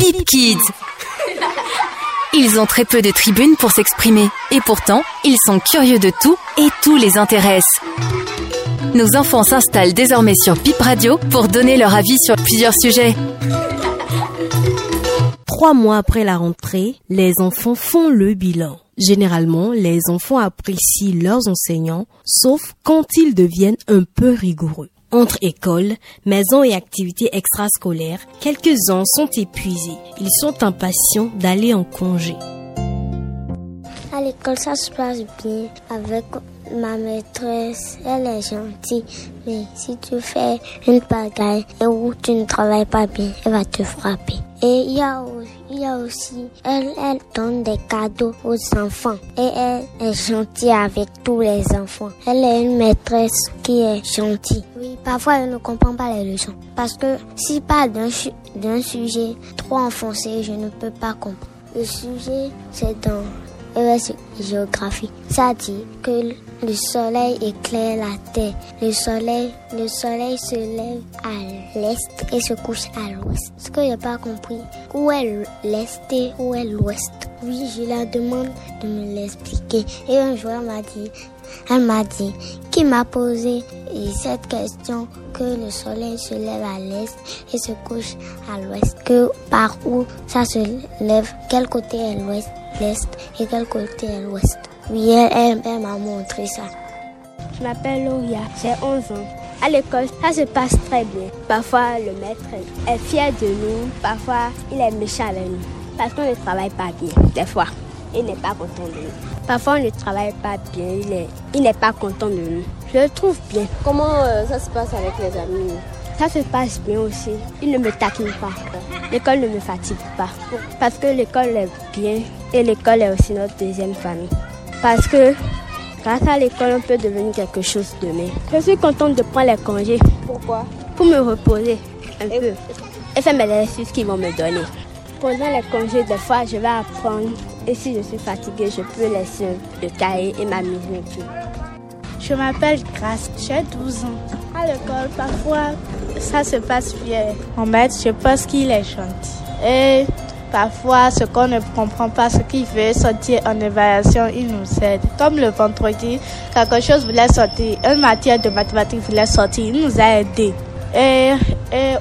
Bip Kids. Ils ont très peu de tribunes pour s'exprimer et pourtant, ils sont curieux de tout et tout les intéresse. Nos enfants s'installent désormais sur Bip Radio pour donner leur avis sur plusieurs sujets. Trois mois après la rentrée, les enfants font le bilan. Généralement, les enfants apprécient leurs enseignants, sauf quand ils deviennent un peu rigoureux. Entre école, maison et activités extrascolaires, quelques-uns sont épuisés. Ils sont impatients d'aller en congé. À l'école, ça se passe bien avec ma maîtresse. Elle est gentille, mais si tu fais une pagaille et où tu ne travailles pas bien, elle va te frapper. Et il y a, il y a aussi, elle, elle donne des cadeaux aux enfants. Et elle est gentille avec tous les enfants. Elle est une maîtresse qui est gentille. Oui, parfois elle ne comprend pas les leçons. Parce que si pas d'un sujet trop enfoncé, je ne peux pas comprendre. Le sujet, c'est dans la géographie. Ça dit que le soleil éclaire la terre. Le soleil, le soleil se lève à l'est et se couche à l'ouest. Ce que j'ai pas compris, où est l'est et où est l'ouest? Oui, je la demande de me l'expliquer. Et un jour, m'a dit, elle m'a dit, qui m'a posé cette question que le soleil se lève à l'est et se couche à l'ouest. Que par où ça se lève, quel côté est l'ouest, l'est et quel côté est l'ouest. Oui, elle, m'a montré ça. Je m'appelle Loria, j'ai 11 ans. À l'école, ça se passe très bien. Parfois, le maître est fier de nous. Parfois, il est méchant avec nous. Parce qu'on ne travaille pas bien, des fois. Il n'est pas content de nous. Parfois, on ne travaille pas bien. Il n'est pas content de nous. Je le trouve bien. Comment euh, ça se passe avec les amis? Ça se passe bien aussi. Il ne me taquine pas. L'école ne me fatigue pas. Parce que l'école est bien et l'école est aussi notre deuxième famille. Parce que grâce à l'école, on peut devenir quelque chose demain. Je suis contente de prendre les congés. Pourquoi? Pour me reposer un peu et faire mes exercices qu'ils vont me donner. Pendant les congés, des fois, je vais apprendre. Et si je suis fatiguée, je peux laisser le cahier et m'amuser Je m'appelle Grace, j'ai 12 ans. À l'école, parfois, ça se passe bien. En maître, je pense qu'il est gentil. Et Parfois, ce qu'on ne comprend pas, ce qui veut sortir en évaluation, il nous aide. Comme le vendredi, quelque chose voulait sortir, une matière de mathématiques voulait sortir, il nous a aidés. Et,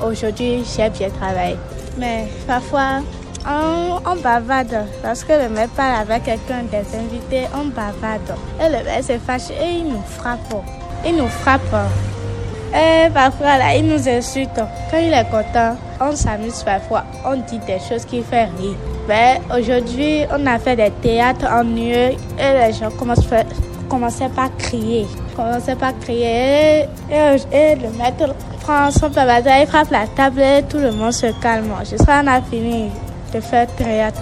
aujourd'hui, j'ai bien travaillé. Mais parfois, on, on, bavarde. Lorsque le maître parle avec quelqu'un des invités, on bavarde. Et le maître se fâche et il nous frappe. Il nous frappe. Et parfois, là, il nous insulte. Quand il est content, on s'amuse parfois. On dit des choses qui font rire. Mais aujourd'hui, on a fait des théâtres ennuyeux et les gens commencent, commençaient pas à crier. Commençaient pas à crier. Et, le maître prend son papier, il frappe la table et tout le monde se calme. Jusqu'à on a fini de faire théâtre.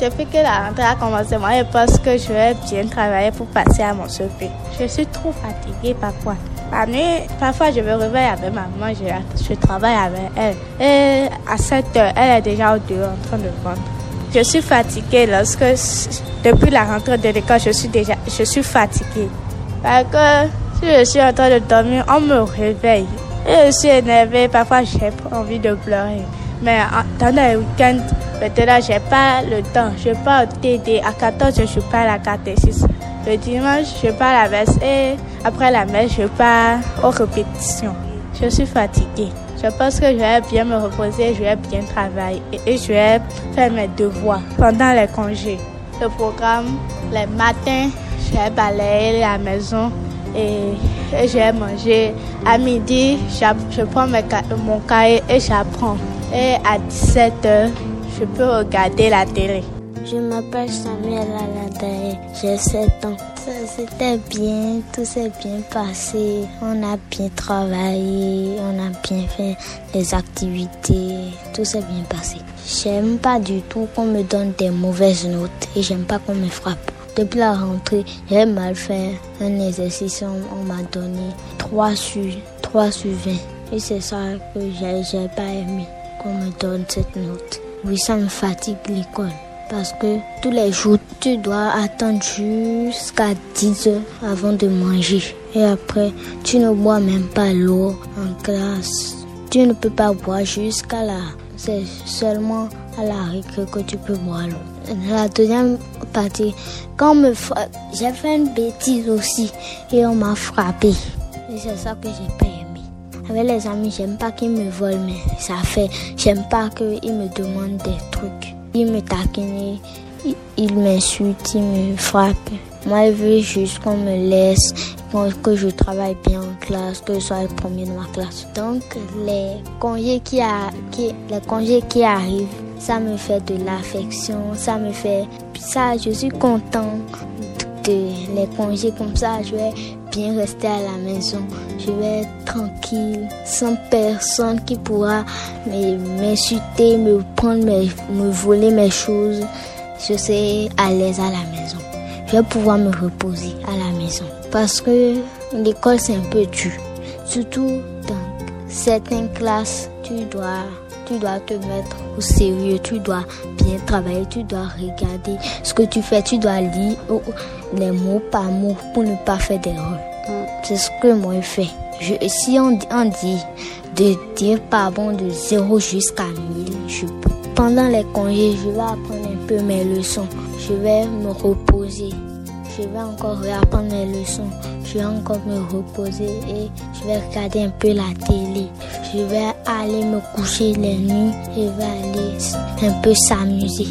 Depuis que la rentrée a commencé, moi, je pense que je vais bien travailler pour passer à mon CP. Je suis trop fatiguée parfois. La nuit, parfois je me réveille avec ma maman, je, travaille avec elle. Et à 7 heures, elle est déjà au dehors en train de vendre. Je suis fatiguée lorsque, depuis la rentrée de l'école, je suis déjà, je suis fatiguée. Parce que si je suis en train de dormir, on me réveille. Et je suis énervée, parfois j'ai envie de pleurer. Mais dans les week-ends, maintenant, j'ai pas le temps. Je pars au TD. À 14 je suis pas à la catéchisme. Le dimanche, je pars à la messe et après la messe, je pars aux répétitions. Je suis fatiguée. Je pense que je vais bien me reposer, je vais bien travailler et je vais faire mes devoirs pendant les congés. Le programme, les matins, je vais balayer la maison et, je vais manger. À midi, je prends mon cahier et j'apprends. Et à 17h, je peux regarder la télé. Je m'appelle Samuel Aladaye, j'ai 7 ans. C'était bien, tout s'est bien passé. On a bien travaillé, on a bien fait les activités, tout s'est bien passé. J'aime pas du tout qu'on me donne des mauvaises notes et j'aime pas qu'on me frappe. Depuis la rentrée, j'ai mal fait un exercice, on, m'a donné 3 sur, 3 sur 20. Et c'est ça que j'ai pas aimé, qu'on me donne cette note. Oui, ça me fatigue l'école parce que tous les jours, tu dois attendre jusqu'à 10 heures avant de manger. Et après, tu ne bois même pas l'eau en classe. Tu ne peux pas boire jusqu'à là. C'est seulement à la récré que tu peux boire l'eau. La deuxième partie, quand me j'ai fait une bêtise aussi et on m'a frappé. Et c'est ça que j'ai aimé. Avec les amis, j'aime pas qu'ils me volent, mais ça fait. J'aime pas qu'ils me demandent des trucs. Ils me taquinent, ils m'insultent, ils me frappent. Moi, je veux juste qu'on me laisse, que je travaille bien en classe, que je sois le premier de ma classe. Donc, les congés qui, les congés qui arrivent, ça me fait de l'affection, ça me fait... Ça, je suis content les congés comme ça, je vais bien rester à la maison. Je vais être tranquille, sans personne qui pourra m'insulter, me prendre, me voler mes choses. Je serai à l'aise à la maison je vais pouvoir me reposer à la maison. Parce que l'école, c'est un peu dur. Surtout dans certaines classes, tu dois, tu dois te mettre au sérieux, tu dois bien travailler, tu dois regarder ce que tu fais, tu dois lire les mots par mot pour ne pas faire d'erreur. C'est ce que moi je fais. Je, si on, on dit de dire pardon de 0 jusqu'à 1000, je peux pendant les congés, je vais apprendre un peu mes leçons. Je vais me reposer. Je vais encore réapprendre mes leçons. Je vais encore me reposer et je vais regarder un peu la télé. Je vais aller me coucher les nuits. Je vais aller un peu s'amuser.